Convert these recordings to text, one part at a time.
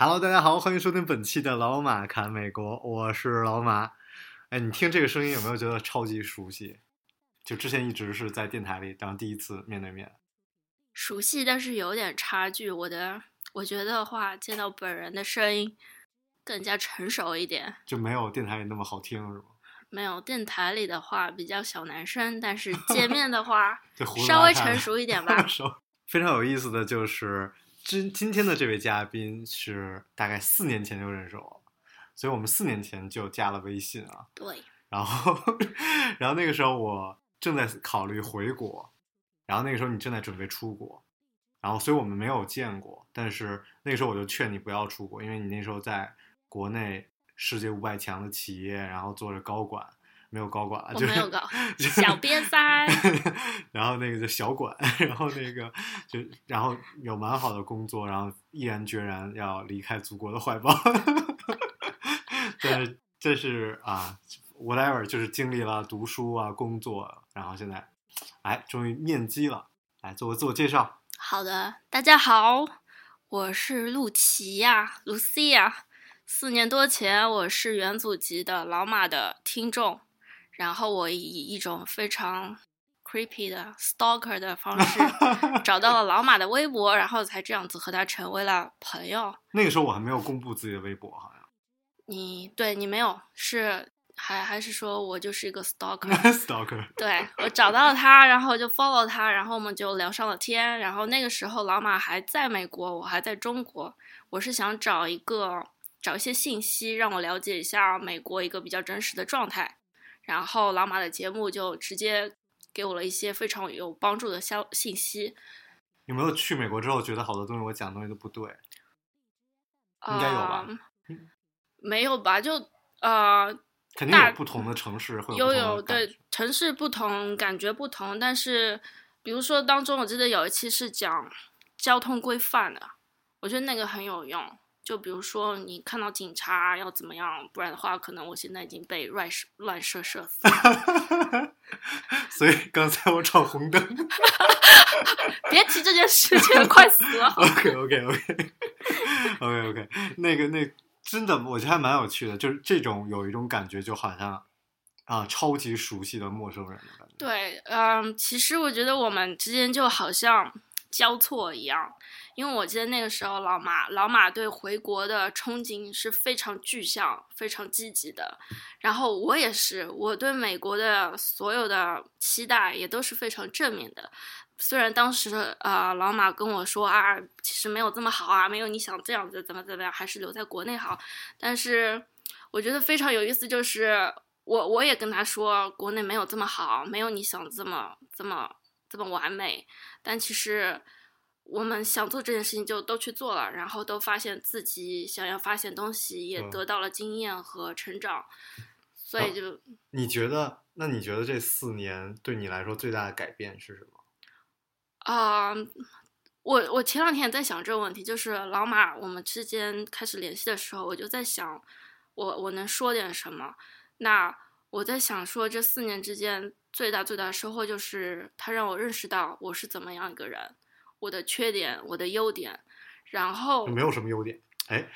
Hello，大家好，欢迎收听本期的老马侃美国，我是老马。哎，你听这个声音有没有觉得超级熟悉？就之前一直是在电台里，然后第一次面对面。熟悉，但是有点差距。我的，我觉得话，见到本人的声音更加成熟一点，就没有电台里那么好听，是吗？没有电台里的话比较小男生，但是见面的话 稍微成熟一点吧。非常有意思的就是，今今天的这位嘉宾是大概四年前就认识我了，所以我们四年前就加了微信啊。对，然后，然后那个时候我正在考虑回国，然后那个时候你正在准备出国，然后所以我们没有见过。但是那个时候我就劝你不要出国，因为你那时候在国内世界五百强的企业，然后做着高管，没有高管了，就是没有高小瘪三。然后那个就小管，然后那个就然后有蛮好的工作，然后毅然决然要离开祖国的怀抱。但是这是啊，whatever，就是经历了读书啊、工作，然后现在，哎，终于面基了。来做个自我介绍。好的，大家好，我是陆琪呀，Lucia。四年多前，我是元祖级的老马的听众，然后我以一种非常 creepy 的 stalker 的方式 找到了老马的微博，然后才这样子和他成为了朋友。那个时候我还没有公布自己的微博，好像。你对你没有是还还是说我就是一个 stalker？stalker。对我找到了他，然后就 follow 他，然后我们就聊上了天。然后那个时候老马还在美国，我还在中国。我是想找一个找一些信息，让我了解一下美国一个比较真实的状态。然后老马的节目就直接给我了一些非常有帮助的消信息。有没有去美国之后觉得好多东西我讲的东西都不对？应该有吧呃没有吧？就呃，肯定大有不同的城市会有有对城市不同，感觉不同，但是比如说当中，我记得有一期是讲交通规范的，我觉得那个很有用。就比如说你看到警察要怎么样，不然的话，可能我现在已经被乱射乱射射死了。所以刚才我闯红灯。别提这件事情，快死了。OK OK OK OK OK，那个那真的我觉得还蛮有趣的，就是这种有一种感觉，就好像啊超级熟悉的陌生人的感觉。对，嗯，其实我觉得我们之间就好像交错一样，因为我记得那个时候老马老马对回国的憧憬是非常具象、非常积极的，然后我也是，我对美国的所有的期待也都是非常正面的。虽然当时呃老马跟我说啊，其实没有这么好啊，没有你想这样子怎么怎么样，还是留在国内好，但是我觉得非常有意思，就是我我也跟他说，国内没有这么好，没有你想这么这么这么完美。但其实我们想做这件事情就都去做了，然后都发现自己想要发现东西，也嗯得到了经验和成长，所以就你觉得？那你觉得这四年对你来说最大的改变是什么？啊、我我前两天也在想这个问题，就是老马我们之间开始联系的时候，我就在想，我我能说点什么？那我在想说，这四年之间最大最大的收获就是他让我认识到我是怎么样一个人，我的缺点，我的优点，然后没有什么优点。哎，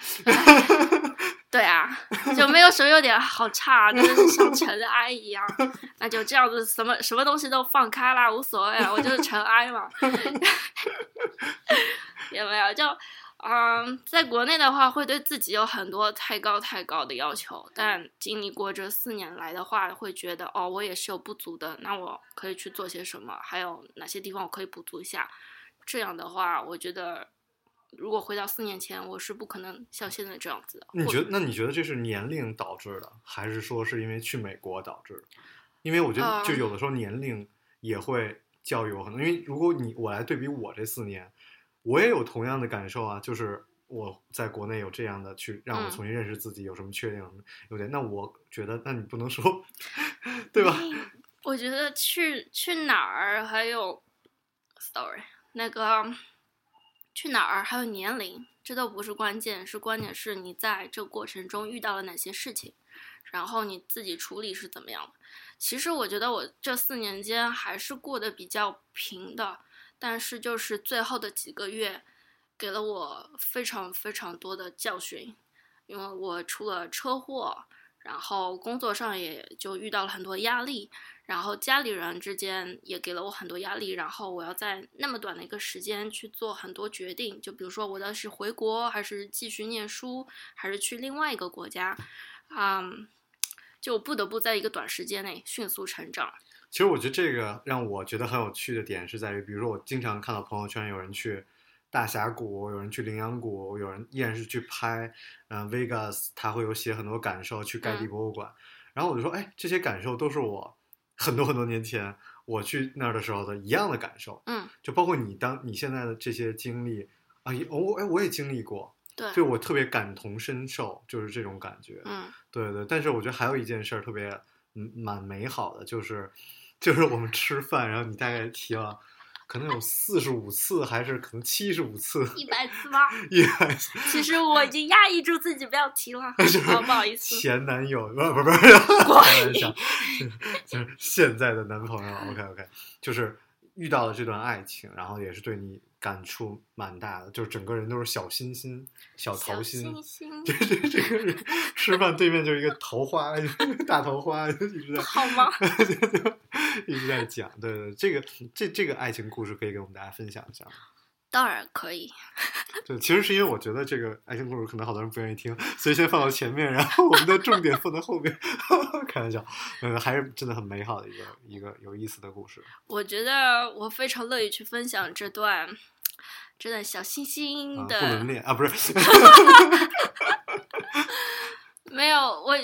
对啊，就没有什么优点，好差，真的是像 尘埃一样。那就这样子，什么什么东西都放开啦，无所谓啊，我就是尘埃嘛。有没有？就嗯，在国内的话，会对自己有很多太高太高的要求，但经历过这四年来的话，会觉得哦，我也是有不足的，那我可以去做些什么？还有哪些地方我可以补足一下？这样的话，我觉得如果回到四年前，我是不可能像现在这样子的。你觉得？那你觉得这是年龄导致的，还是说是因为去美国导致的？因为我觉得，就嗯有的时候年龄也会教育我很多。因为如果你我来对比我这四年，我也有同样的感受啊，就是我在国内有这样的去让我嗯重新认识自己，有什么缺点，有什么优点。那我觉得，那你不能说，对吧？我觉得去去哪儿还有，sorry，那个去哪儿还有年龄，这都不是关键，是关键是你在这个过程中遇到了哪些事情，然后你自己处理是怎么样的。其实我觉得我这四年间还是过得比较平的，但是就是最后的几个月，给了我非常非常多的教训，因为我出了车祸，然后工作上也就遇到了很多压力，然后家里人之间也给了我很多压力，然后我要在那么短的一个时间去做很多决定，就比如说我要是回国，还是继续念书，还是去另外一个国家，嗯，就不得不在一个短时间内迅速成长。其实我觉得这个让我觉得很有趣的点是在于，比如说我经常看到朋友圈有人去大峡谷，有人去羚羊谷，有人依然是去拍，嗯、v e g a s 他会有写很多感受，去盖蒂嗯。博物馆，然后我就说，哎，这些感受都是我很多很多年前我去那儿的时候的一样的感受，嗯，就包括你当你现在的这些经历啊，也我哎我也经历过，对，就我特别感同身受，就是这种感觉，嗯。对对，但是我觉得还有一件事儿特别嗯蛮美好的，就是就是我们吃饭，然后你大概提了可能有四十五次，还是可能七十五次，一百次吗？一百次其实我已经压抑住自己不要提了，不好意思。前男友不是不是不是开玩笑，就是现在的男朋友，OK OK，就是遇到了这段爱情，然后也是对你感触蛮大的，就是整个人都是小心心、小桃心。对对这个人 吃饭对面就是一个桃花，大桃花 一直在好吗？一直在讲，对对，这个这这个爱情故事可以给我们大家分享一下吗。当然可以。对，其实是因为我觉得这个爱情故事可能好多人不愿意听，所以先放到前面，然后我们的重点放在后面。开玩笑，嗯，还是真的很美好的一个一个有意思的故事。我觉得我非常乐意去分享这段这段小星星啊，的。不伦恋啊，不是，没有我，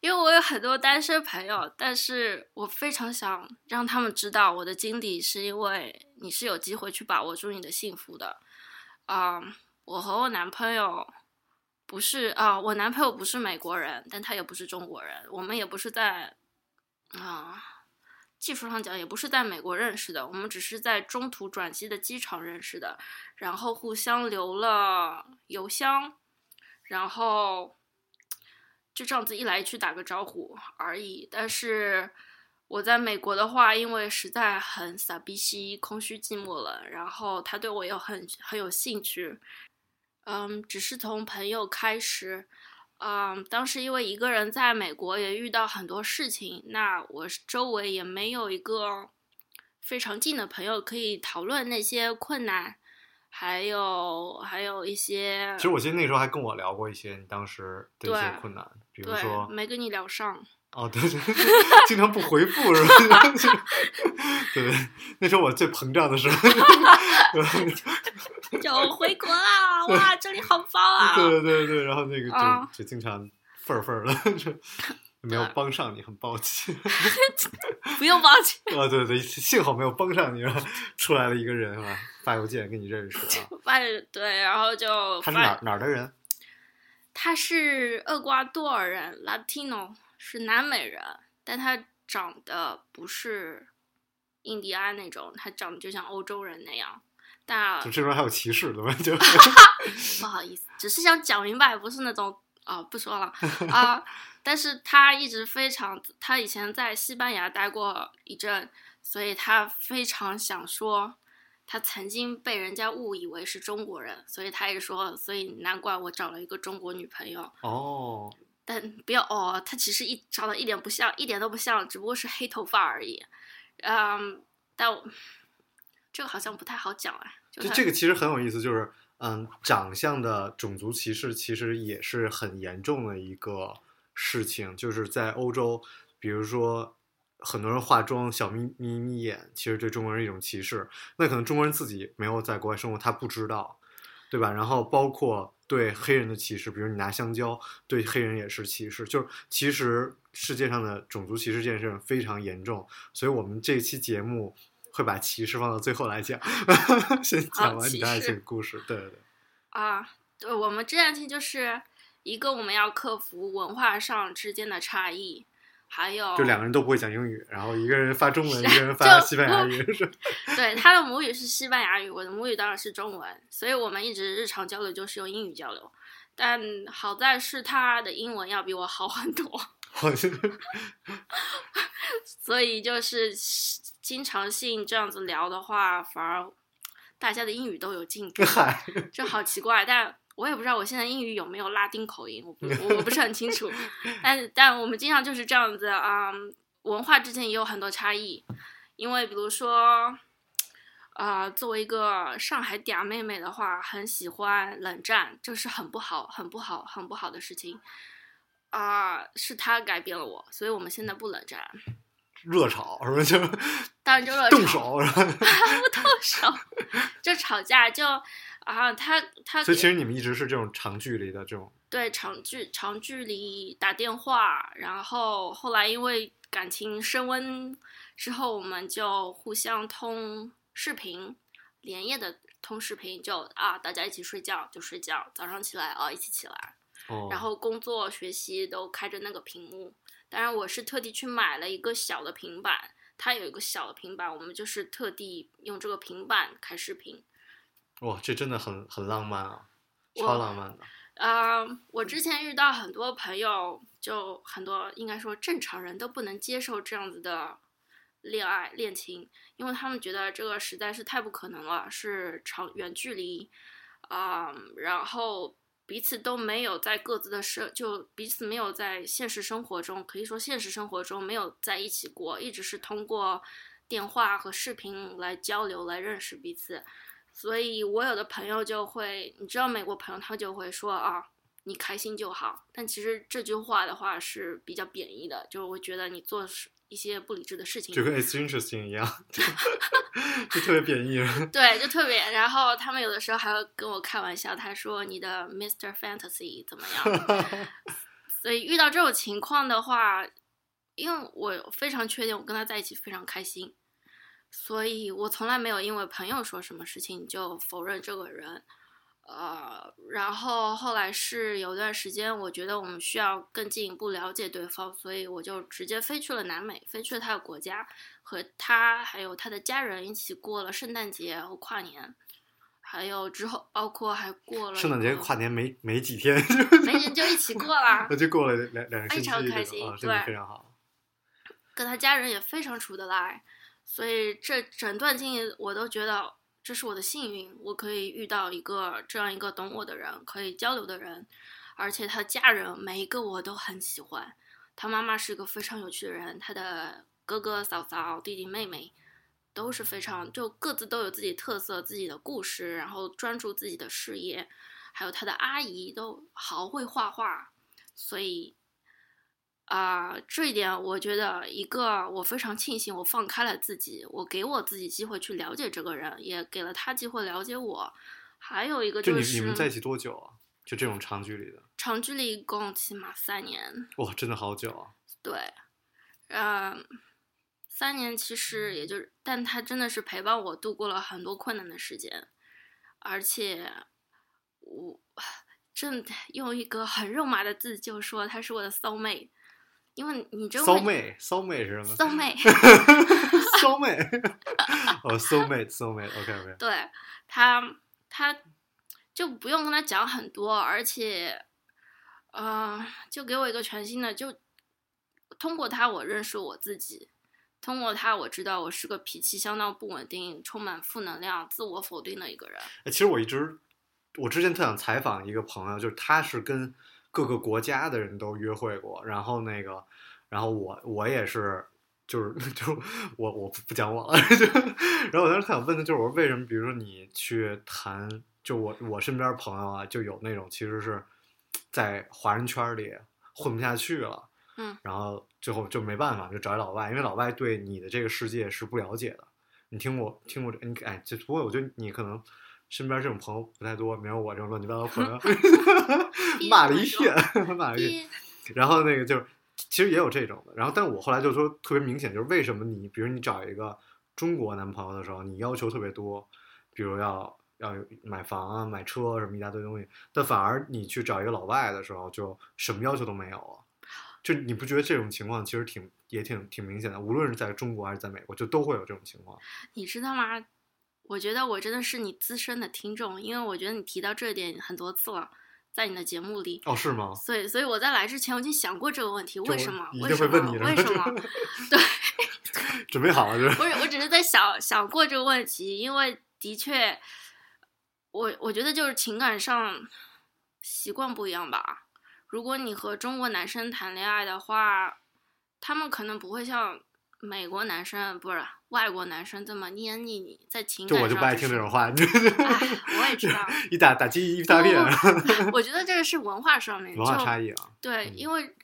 因为我有很多单身朋友，但是我非常想让他们知道我的经历，是因为你是有机会去把握住你的幸福的。啊、我和我男朋友不是啊、我男朋友不是美国人，但他也不是中国人，我们也不是在啊。技术上讲，也不是在美国认识的，我们只是在中途转机的机场认识的，然后互相留了邮箱，然后就这样子一来一去打个招呼而已。但是我在美国的话，因为实在很傻逼兮、空虚寂寞了，然后他对我又很很有兴趣，嗯，只是从朋友开始。嗯，当时因为一个人在美国也遇到很多事情，那我周围也没有一个非常近的朋友可以讨论那些困难，还有还有一些其实我记得那时候还跟我聊过一些你当时的一些困难，比如说没跟你聊上。哦，对 对，经常不回复是吧？对 对，那时候我最膨胀的时候。就回国啦！哇，这里好棒啊！对对对对，然后那个就、啊就经常份儿份儿的，就没有帮上你，很抱歉。不用抱歉，啊，对对，幸好没有帮上你，然后出来了一个人是吧？发邮件跟你认识啊。发对，然后就他是哪发哪儿的人？他是厄瓜多尔人，Latino，是南美人，但他长得不是印第安那种，他长得就像欧洲人那样。但就这边还有歧视的吗？就 不好意思，只是想讲明白，不是那种啊、不说了啊、但是他一直非常，他以前在西班牙待过一阵，所以他非常想说，他曾经被人家误以为是中国人，所以他也说，所以难怪我找了一个中国女朋友。哦，但不要哦，他其实一长得一点不像，一点都不像，只不过是黑头发而已。嗯，但我这个好像不太好讲哎，就就这个其实很有意思，就是嗯，长相的种族歧视其实也是很严重的一个事情，就是在欧洲，比如说。很多人化妆小眯眯眯眼，其实对中国人一种歧视。那可能中国人自己没有在国外生活，他不知道，对吧？然后包括对黑人的歧视，比如你拿香蕉，对黑人也是歧视。就是其实世界上的种族歧视这件事非常严重，所以我们这期节目会把歧视放到最后来讲，先讲完你的爱情故事。对对对，啊，对，我们这两天就是一个我们要克服文化上之间的差异，还有就两个人都不会讲英语，然后一个人发中文，一个人发西班牙语，对，他的母语是西班牙语，我的母语当然是中文，所以我们一直日常交流就是用英语交流。但好在是他的英文要比我好很多，所以就是经常性这样子聊的话，反而大家的英语都有进步，嗨，这好奇怪。但我也不知道我现在英语有没有拉丁口音，我不我我不是很清楚。但但我们经常就是这样子啊、嗯文化之间也有很多差异，因为比如说。啊、作为一个上海嗲妹妹的话，很喜欢冷战，这是很不好、很不好、很不好的事情。啊、是他改变了我，所以我们现在不冷战，热吵是吧？就当然就热动吵手是吧？不动手，就吵架，就啊，他他所以其实你们一直是这种长距离的这种，对长距长距离打电话，然后后来因为感情升温之后，我们就互相通视频，连夜的通视频就，啊，大家一起睡觉就睡觉，早上起来啊一起起来，哦，然后工作学习都开着那个屏幕。当然，我是特地去买了一个小的平板，它有一个小的平板，我们就是特地用这个平板开视频。哇，这真的很很浪漫啊，超浪漫的。啊、我之前遇到很多朋友，就很多应该说正常人都不能接受这样子的恋爱恋情，因为他们觉得这个实在是太不可能了，是长远距离，啊、然后彼此都没有在各自的生，就彼此没有在现实生活中，可以说现实生活中没有在一起过，一直是通过电话和视频来交流来认识彼此。所以我有的朋友就会，你知道美国朋友他就会说啊，你开心就好。但其实这句话的话是比较贬义的，就是我觉得你做事一些不理智的事情，就跟 It's interesting 一样，就 就特别贬义。对，就特别。然后他们有的时候还会跟我开玩笑，他说你的 Mr. Fantasy 怎么样？所以遇到这种情况的话，因为我非常确定我跟他在一起非常开心，所以我从来没有因为朋友说什么事情就否认这个人。呃，然后后来是有段时间，我觉得我们需要更进一步了解对方，所以我就直接飞去了南美，飞去了他的国家，和他还有他的家人一起过了圣诞节和跨年，还有之后包括还过了圣诞节、跨年没没几天，没人就一起过啦那，就过了两两个星期，非常开心对非常好。跟他家人也非常处得来，所以这整段经历我都觉得这是我的幸运，我可以遇到一个这样一个懂我的人，可以交流的人，而且他家人每一个我都很喜欢。他妈妈是一个非常有趣的人，他的哥哥嫂嫂、弟弟妹妹都是非常就各自都有自己特色、自己的故事，然后专注自己的事业，还有他的阿姨都好会画画，所以啊、这一点我觉得一个我非常庆幸，我放开了自己，我给我自己机会去了解这个人，也给了他机会了解我。还有一个就你是你们在一起多久啊？就这种长距离的，长距离一共起码三年，哇，真的好久啊！对，嗯，三年其实也就是，但他真的是陪伴我度过了很多困难的时间，而且我 真的用一个很肉麻的字就说他是我的 soul mate，因为你真会骚妹，骚妹是什么？soul mate。骚 妹，哦，soul mate，soul mate，OK OK，对他，他就不用跟他讲很多，而且，呃，就给我一个全新的，就通过他我认识我自己，通过他我知道我是个脾气相当不稳定、充满负能量、自我否定的一个人。哎，其实我一直，我之前特想采访一个朋友，就是他是跟各个国家的人都约会过，然后那个，然后我我也是，就是 就我我不不讲我了，就然后我当时特想问的就是，我说为什么，比如说你去谈，就我我身边朋友啊，就有那种其实是在华人圈里混不下去了，嗯，然后最后就没办法，就找一老外，因为老外对你的这个世界是不了解的。你听过听过这？你哎，就不过我觉得你可能身边这种朋友不太多，没有我这种乱七八糟朋友，骂了一片，骂了一片。然后那个就是，其实也有这种的。然后，但我后来就说特别明显，就是为什么你，比如你找一个中国男朋友的时候，你要求特别多，比如要要有买房啊、买车什么一大堆东西，但反而你去找一个老外的时候，就什么要求都没有了。就你不觉得这种情况其实挺也挺挺明显的？无论是在中国还是在美国，就都会有这种情况。你知道吗？我觉得我真的是你资深的听众，因为我觉得你提到这一点很多次了，在你的节目里。哦，是吗？所以，所以我在来之前我已经想过这个问题，为什么？一为什么？定会问你为什么？对，准备好了是吧？不是，我只是在想想过这个问题，因为的确，我我觉得就是情感上习惯不一样吧。如果你和中国男生谈恋爱的话，他们可能不会像美国男生不是外国男生这么黏腻你，在情感上就我就不爱听这种话，我也知道，一打打击一大片，我觉得这个是文化上面文化差异啊。对，嗯因为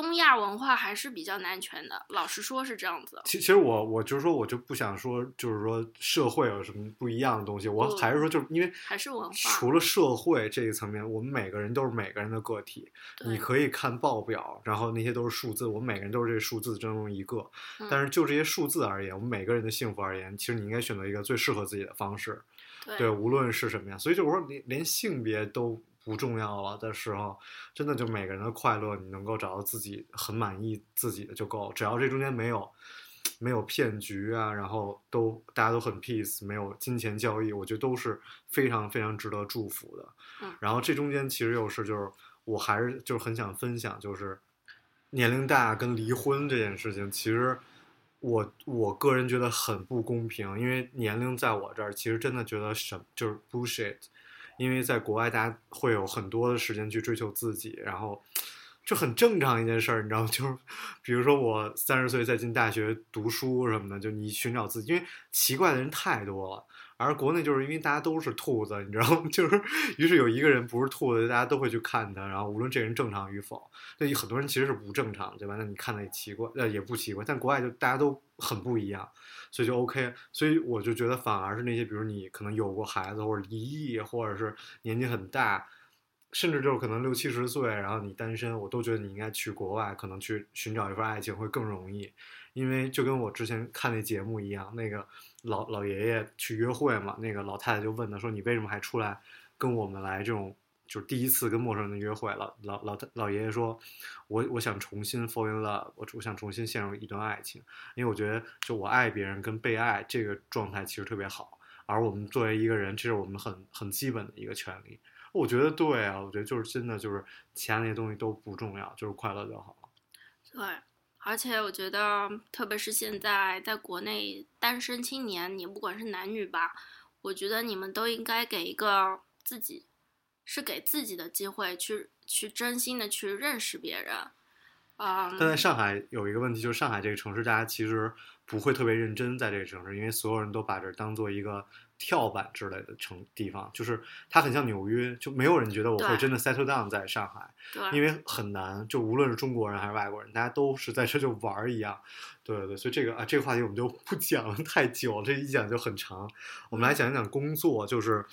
东亚文化还是比较男权的，老实说是这样子。其其实我我就是说，我就不想说，就是说社会有什么不一样的东西，我还是说，就是因为还是文化除了社会这一层面，我们每个人都是每个人的个体。你可以看报表，然后那些都是数字，我们每个人都是这数字当中一个。嗯但是就这些数字而言，我们每个人的幸福而言，其实你应该选择一个最适合自己的方式。对对，无论是什么样，所以就是说连连性别都不重要了的时候，真的就每个人的快乐，你能够找到自己很满意自己的就够，只要这中间没有没有骗局啊，然后都大家都很 peace，没有金钱交易，我觉得都是非常非常值得祝福的。嗯然后这中间其实又是就是我还是就是很想分享，就是年龄大跟离婚这件事情，其实。我我个人觉得很不公平，因为年龄在我这儿，其实真的觉得什就是 bullshit，因为在国外大家会有很多的时间去追求自己，然后就很正常一件事儿，你知道吗？就是比如说我三十岁再进大学读书什么的，就你寻找自己，因为奇怪的人太多了。而国内就是因为大家都是兔子，你知道吗？就是于是有一个人不是兔子，大家都会去看他，然后无论这人正常与否，那很多人其实是不正常，对吧？那你看的也奇怪，呃，也不奇怪。但国外就大家都很不一样，所以就 OK。所以我就觉得反而是那些，比如你可能有过孩子，或者离异，或者是年纪很大，甚至就是可能六七十岁，然后你单身，我都觉得你应该去国外，可能去寻找一份爱情会更容易。因为就跟我之前看那节目一样，那个老老爷爷去约会嘛，那个老太太就问他说：“你为什么还出来跟我们来这种就是第一次跟陌生人的约会？”老老老太老爷爷说：“我我想重新 fall in love，我我想重新陷入一段爱情，因为我觉得就我爱别人跟被爱这个状态其实特别好，而我们作为一个人，这是我们很很基本的一个权利。”我觉得对啊，我觉得就是真的就是其他那些东西都不重要，就是快乐就好。对，而且我觉得，特别是现在在国内单身青年，你不管是男女吧，我觉得你们都应该给一个自己，是给自己的机会去去真心的去认识别人。嗯，但在上海有一个问题，就是上海这个城市，大家其实不会特别认真在这个城市，因为所有人都把这当做一个跳板之类的城地方，就是它很像纽约，就没有人觉得我会真的 settle down 在上海，因为很难，就无论是中国人还是外国人，大家都是在这就玩儿一样。对对对，所以这个啊，这个话题我们就 不讲了，太久了，这一讲就很长。我们来讲一讲工作，就是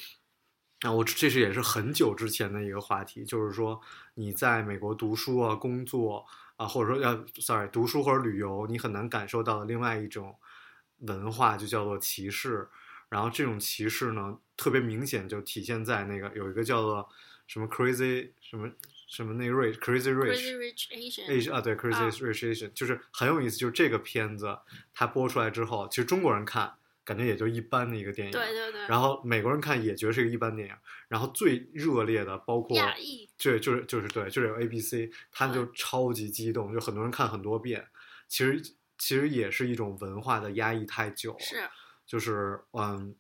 啊，我这是也是很久之前的一个话题，就是说你在美国读书啊、工作啊，或者说要 sorry 读书或者旅游，你很难感受到的另外一种文化，就叫做歧视。然后这种歧视呢，特别明显，就体现在那个有一个叫做什么 crazy 什么什么那个 rich crazy rich Rich Asian，Asian 啊，对，Crazy 啊 Rich Asian，、就是很有意思。就是这个片子它播出来之后，其实中国人看感觉也就一般的一个电影，对对对，然后美国人看也觉得是一个一般电影。然后最热烈的包括亚裔，对，就是就是对，就是有 A B C，他们就超级激动，就很多人看很多遍。其实其实也是一种文化的压抑太久了，是就是嗯，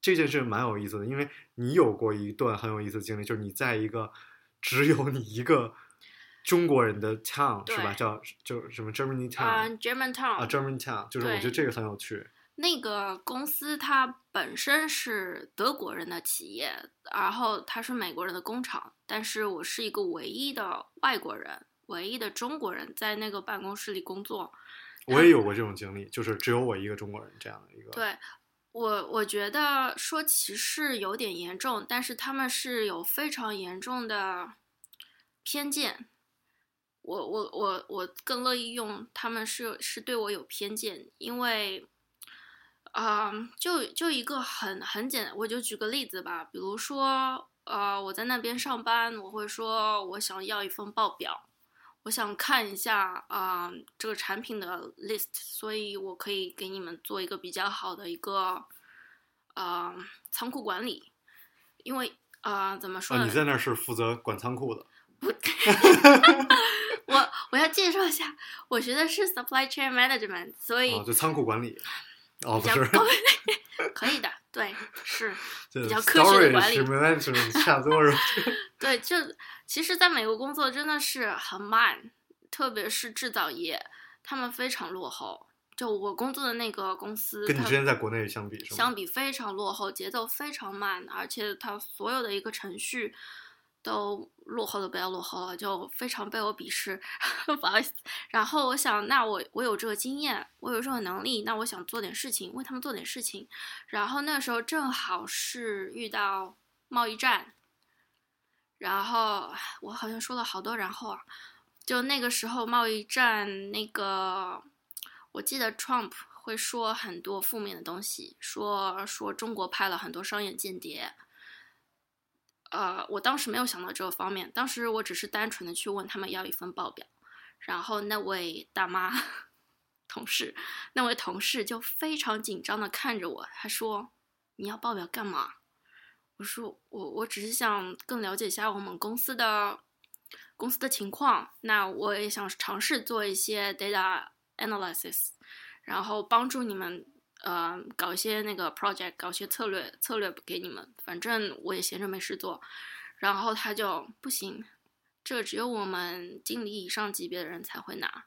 这件事蛮有意思的，因为你有过一段很有意思的经历，就是你在一个只有你一个中国人的 town 是吧？叫就什么 Germany 啊 town，German Town 啊 German town，就是我觉得这个很有趣。那个公司它本身是德国人的企业，然后它是美国人的工厂，但是我是一个唯一的外国人，唯一的中国人在那个办公室里工作。我也有过这种经历，就是只有我一个中国人这样的一个。对我，我觉得说歧视有点严重，但是他们是有非常严重的偏见。我我我我更乐意用他们是是对我有偏见，因为，啊、就就一个很很简单，我就举个例子吧，比如说，呃，我在那边上班，我会说我想要一份报表，我想看一下啊、这个产品的 list，所以我可以给你们做一个比较好的一个呃仓库管理，因为啊、怎么说？你在那儿是负责管仓库的，不我我要介绍一下，我学的是 supply chain management，所以哦，就仓库管理。哦，不是，高可以的，对，是。比较科学的管理 storage management 差不多是吧？对，就其实在美国工作真的是很慢，特别是制造业，他们非常落后。就我工作的那个公司，跟你它之前在国内相比？相比非常落后，节奏非常慢，而且它所有的一个程序都落后的不要落后了，就非常被我鄙视，不好意思。然后我想，那我我有这个经验，我有这个能力，那我想做点事情，为他们做点事情。然后那时候正好是遇到贸易战，然后我好像说了好多然后啊，就那个时候贸易战那个，我记得 Trump 会说很多负面的东西，说说中国派了很多商业间谍。呃，我当时没有想到这个方面，当时我只是单纯的去问他们要一份报表，然后那位大妈同事，那位同事就非常紧张的看着我，他说：“你要报表干嘛？”我说：“我我只是想更了解一下我们公司的公司的情况，那我也想尝试做一些 data analysis，然后帮助你们呃搞一些那个 project，搞一些策略策略给你们。反正我也闲着没事做。然后他就不行，这只有我们经理以上级别的人才会拿。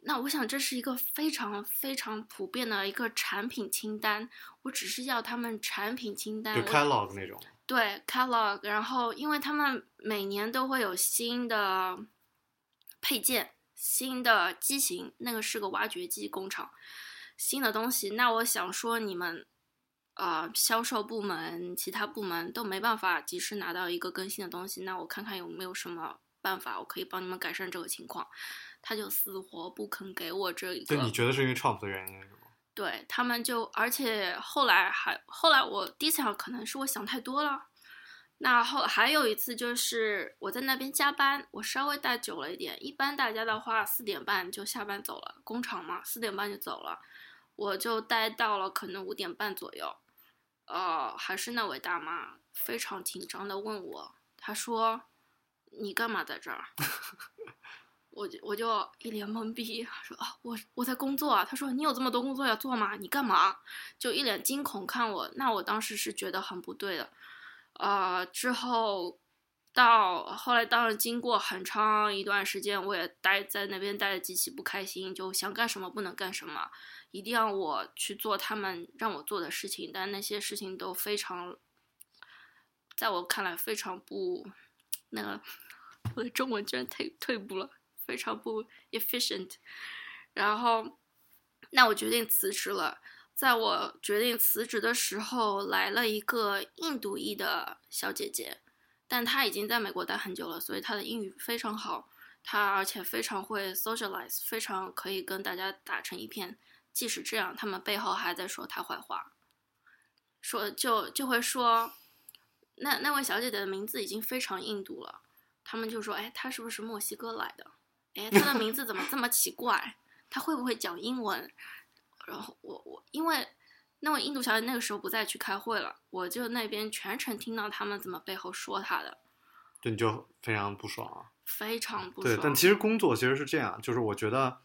那我想这是一个非常非常普遍的一个产品清单，我只是要他们产品清单，就我 catalog 那种。对 catalog，然后因为他们每年都会有新的配件、新的机型，那个是个挖掘机工厂，新的东西。那我想说，你们呃销售部门、其他部门都没办法及时拿到一个更新的东西，那我看看有没有什么办法，我可以帮你们改善这个情况。他就死活不肯给我这一个。对，你觉得是因为 Trump 的原因是吗？对他们就，而且后来还后来我第一次想可能是我想太多了。那后还有一次就是我在那边加班，我稍微待久了一点。一般大家的话四点半就下班走了，工厂嘛四点半就走了，我就待到了可能五点半左右。呃，还是那位大妈非常紧张的问我，她说：“你干嘛在这儿？” 我就我就一脸懵逼，说啊，我我在工作啊。他说你有这么多工作要做吗？你干嘛？就一脸惊恐看我。那我当时是觉得很不对的。呃，之后到后来，当然经过很长一段时间，我也待在那边待的极其不开心，就想干什么不能干什么，一定要我去做他们让我做的事情，但那些事情都非常，在我看来非常不那个，我的中文居然退退步了。非常不 efficient，然后，那我决定辞职了。在我决定辞职的时候，来了一个印度裔的小姐姐，但她已经在美国待很久了，所以她的英语非常好，她而且非常会 socialize，非常可以跟大家打成一片。即使这样，他们背后还在说她坏话，说就就会说，那那位小姐姐的名字已经非常印度了，他们就说，哎，他是不是墨西哥来的？哎，他的名字怎么这么奇怪？他会不会讲英文？然后我我因为那位印度小姐那个时候不再去开会了，我就那边全程听到他们怎么背后说他的，对，你就非常不爽啊。非常不对，爽。但其实工作其实是这样，就是我觉得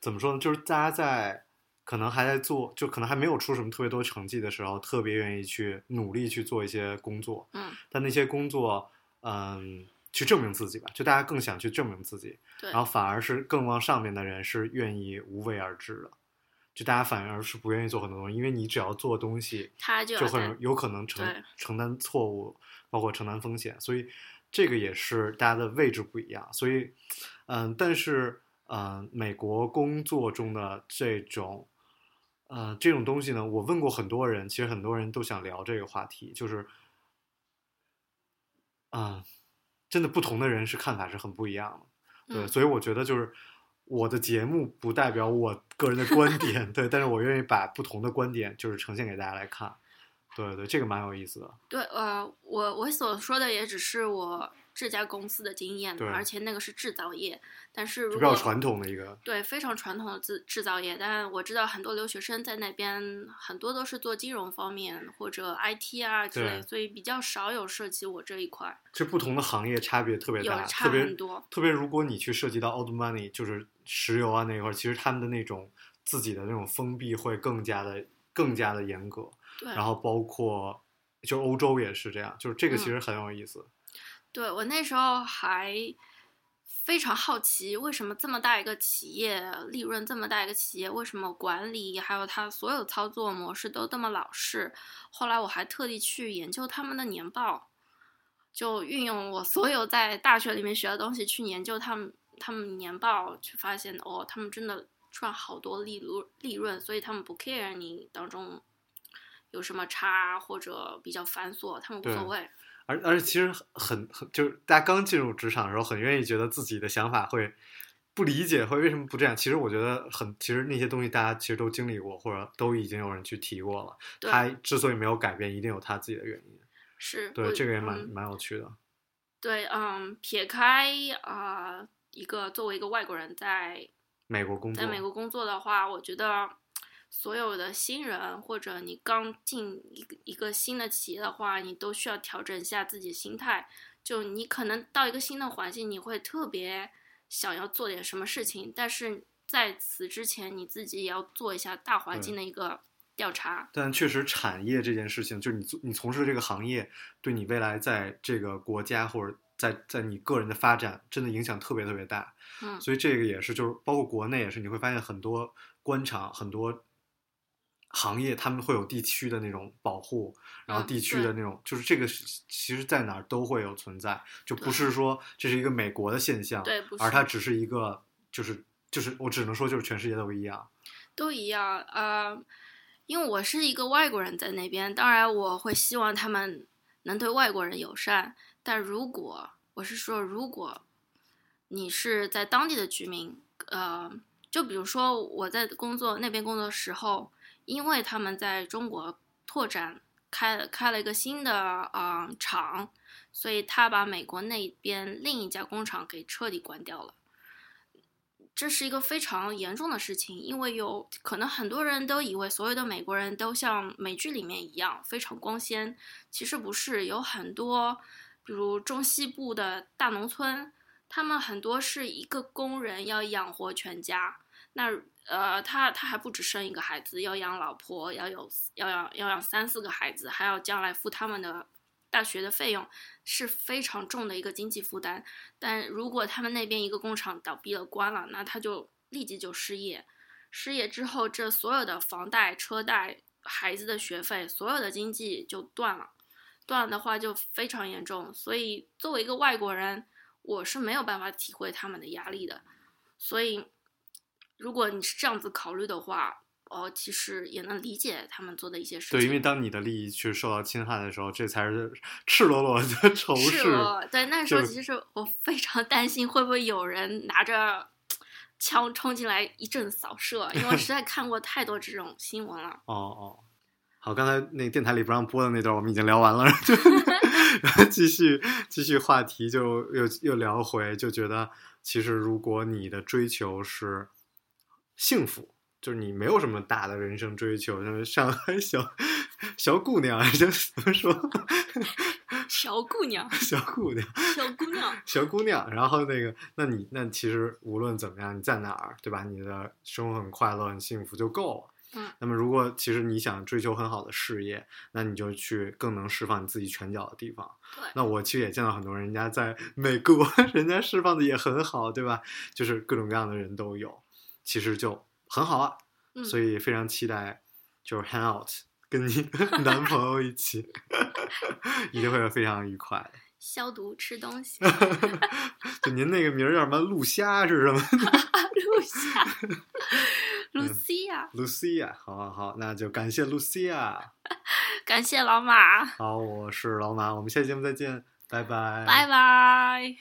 怎么说呢，就是大家在可能还在做，就可能还没有出什么特别多成绩的时候，特别愿意去努力去做一些工作。嗯，但那些工作，嗯，去证明自己吧，就大家更想去证明自己。然后反而是更往上面的人是愿意无为而治的，就大家反而是不愿意做很多东西，因为你只要做东西，他就就很有可能承承担错误，包括承担风险，所以这个也是大家的位置不一样。所以，嗯，但是，嗯，美国工作中的这种，呃，这种东西呢，我问过很多人，其实很多人都想聊这个话题，就是，啊、真的不同的人是看法是很不一样的。对，嗯所以我觉得就是，我的节目不代表我个人的观 点，对，但是我愿意把不同的观点就是呈现给大家来看，对对，这个蛮有意思的。对，呃，我我所说的也只是我这家公司的经验，对而且那个是制造业，但是比较传统的一个，对，非常传统的制制造业，但我知道很多留学生在那边很多都是做金融方面或者 IT 啊之类，所以比较少有涉及我这一块，这不同的行业差别特别大，有差特别很多。特别如果你去涉及到 old money，就是石油啊那一块儿，其实他们的那种自己的那种封闭会更加的更加的严格，对，然后包括就欧洲也是这样，就是这个其嗯实很有意思。对我那时候还非常好奇，为什么这么大一个企业，利润这么大一个企业，为什么管理还有它所有操作模式都这么老式？后来我还特地去研究他们的年报，就运用我所有在大学里面学的东西去研究他们他们年报，去发现哦，他们真的赚好多利润利润，所以他们不 care 你当中有什么差或者比较繁琐，他们无所谓。而而且其实很很就是大家刚进入职场的时候，很愿意觉得自己的想法会不理解，会为什么不这样？其实我觉得很，其实那些东西大家其实都经历过，或者都已经有人去提过了。他之所以没有改变，一定有他自己的原因。是，对，这个也蛮、嗯蛮有趣的。对，嗯，撇开啊、呃一个作为一个外国人在美国工作，在美国工作的话，我觉得所有的新人或者你刚进一个一个新的企业的话，你都需要调整一下自己心态。就你可能到一个新的环境，你会特别想要做点什么事情，但是在此之前，你自己也要做一下大环境的一个调查。但确实，产业这件事情，就是你做你从事这个行业，对你未来在这个国家或者在在你个人的发展，真的影响特别特别大。嗯，所以这个也是，就是包括国内也是，你会发现很多官场、很多行业，他们会有地区的那种保护，然后嗯地区的那种，就是这个是其实在哪儿都会有存在，就不是说这是一个美国的现象，对不是而它只是一个，就是就是我只能说就是全世界都一样。都一样，呃，因为我是一个外国人在那边，当然我会希望他们能对外国人友善。但如果我是说，如果你是在当地的居民，呃，就比如说我在工作那边工作的时候，因为他们在中国拓展开了开了一个新的啊、厂，所以他把美国那边另一家工厂给彻底关掉了。这是一个非常严重的事情，因为有可能很多人都以为所有的美国人都像美剧里面一样非常光鲜，其实不是，有很多，比如中西部的大农村，他们很多是一个工人要养活全家，那呃，他他还不止生一个孩子，要养老婆，要有要养要养三四个孩子，还要将来付他们的大学的费用，是非常重的一个经济负担。但如果他们那边一个工厂倒闭了、关了，那他就立即就失业。失业之后，这所有的房贷、车贷、孩子的学费，所有的经济就断了。断了的话就非常严重。所以作为一个外国人，我是没有办法体会他们的压力的。所以，如果你是这样子考虑的话，哦，其实也能理解他们做的一些事情。对，因为当你的利益去受到侵害的时候，这才是 赤裸裸的仇是视。我对那时候其实我非常担心会不会有人拿着枪冲进来一阵扫射，因为实在 看过太多这种新闻了。哦哦，好，刚才那电台里不让播的那段我们已经聊完了，就然后继续继续话题就又又聊回，就觉得其实如果你的追求是幸福，就是你没有什么大的人生追求，像上海小小姑娘，这怎么说？小姑娘，小姑娘，小姑娘，小姑娘，然后那个，那你那其实无论怎么样，你在哪儿，对吧？你的生活很快乐、很幸福就够了。嗯，那么如果其实你想追求很好的事业，那你就去更能释放你自己拳脚的地方。对那我其实也见到很多人，人家在美国，人家释放的也很好，对吧？就是各种各样的人都有，其实就很好啊。嗯，所以非常期待，就是 hang out，跟你 男朋友一起，一定会非常愉快的。消毒吃东西，就您那个名儿叫什么？露虾是什么露夏，露西亚，？Lucia，好好好，那就感谢 Lucia。感谢老马，好，我是老马，我们下期节目再见，拜拜，拜拜。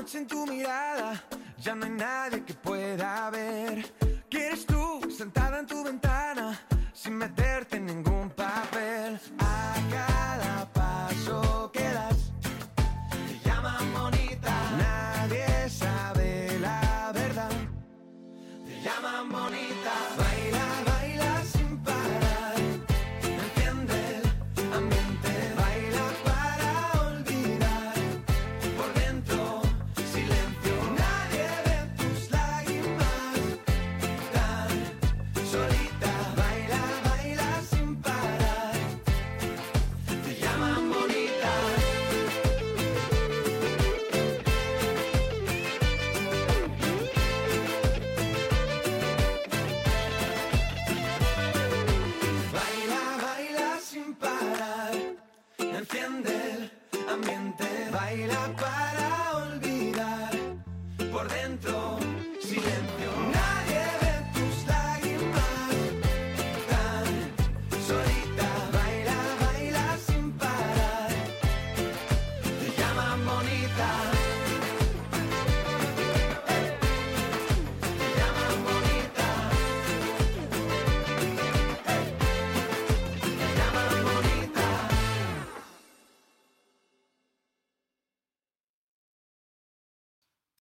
Noche en tu mirada, ya no hay nadie